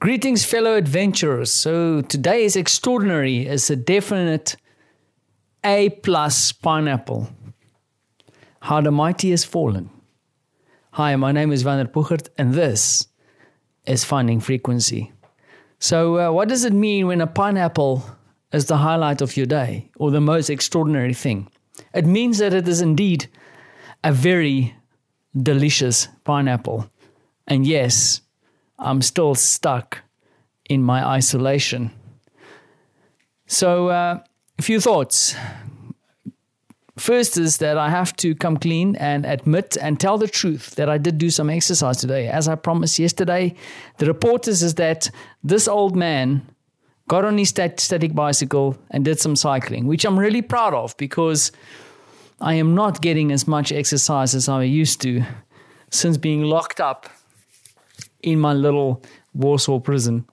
Greetings, fellow adventurers. So today is extraordinary. It's a definite A plus pineapple. How the mighty has fallen. Hi, my name is Vander Puchert, and this is Finding Frequency. So, uh, what does it mean when a pineapple is the highlight of your day or the most extraordinary thing? It means that it is indeed a very delicious pineapple. And yes, I'm still stuck in my isolation. So, uh, a few thoughts. First is that I have to come clean and admit and tell the truth that I did do some exercise today. As I promised yesterday, the report is, is that this old man got on his stat- static bicycle and did some cycling, which I'm really proud of because I am not getting as much exercise as I used to since being locked up in my little Warsaw prison.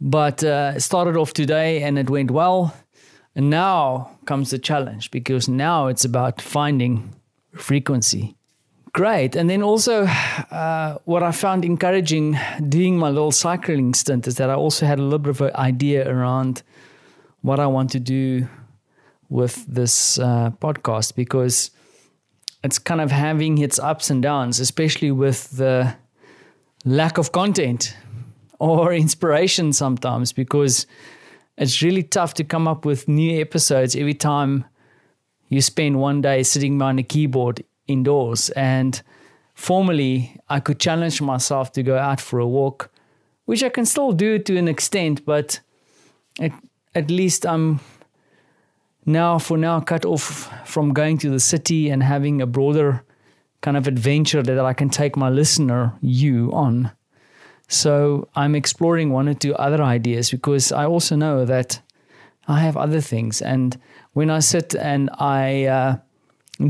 But uh, started off today and it went well. And now comes the challenge because now it's about finding frequency. Great. And then also, uh, what I found encouraging doing my little cycling stint is that I also had a little bit of an idea around what I want to do with this uh, podcast because it's kind of having its ups and downs, especially with the lack of content or inspiration sometimes because it's really tough to come up with new episodes every time you spend one day sitting behind a keyboard indoors. And formerly, I could challenge myself to go out for a walk, which I can still do to an extent, but at, at least I'm now, for now, cut off from going to the city and having a broader kind of adventure that I can take my listener, you, on. So I'm exploring one or two other ideas because I also know that I have other things. And when I sit and I uh,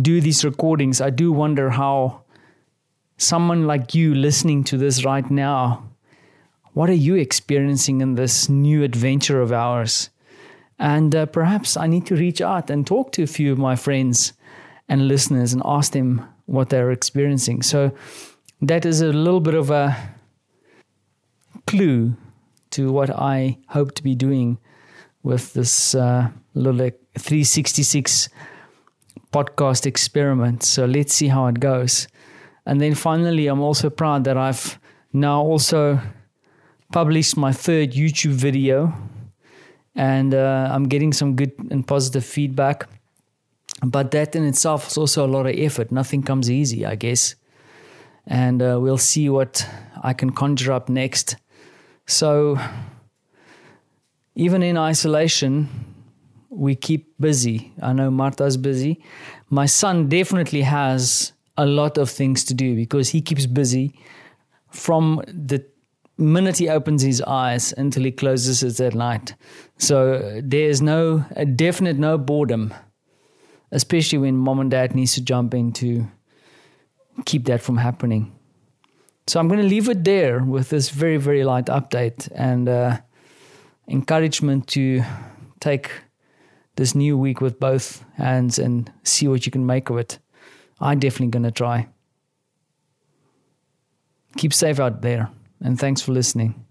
do these recordings, I do wonder how someone like you listening to this right now, what are you experiencing in this new adventure of ours? And uh, perhaps I need to reach out and talk to a few of my friends and listeners and ask them what they're experiencing. So that is a little bit of a clue to what I hope to be doing with this uh, little 366 podcast experiment. So let's see how it goes. And then finally, I'm also proud that I've now also published my third YouTube video, and uh, I'm getting some good and positive feedback. But that in itself is also a lot of effort. Nothing comes easy, I guess. And uh, we'll see what I can conjure up next. So, even in isolation, we keep busy. I know Marta's busy. My son definitely has a lot of things to do because he keeps busy from the minute he opens his eyes until he closes it at night. So there's no definite no boredom, especially when mom and dad needs to jump in to keep that from happening. So I'm going to leave it there with this very very light update and uh, encouragement to take this new week with both hands and see what you can make of it. I'm definitely going to try. Keep safe out there, and thanks for listening.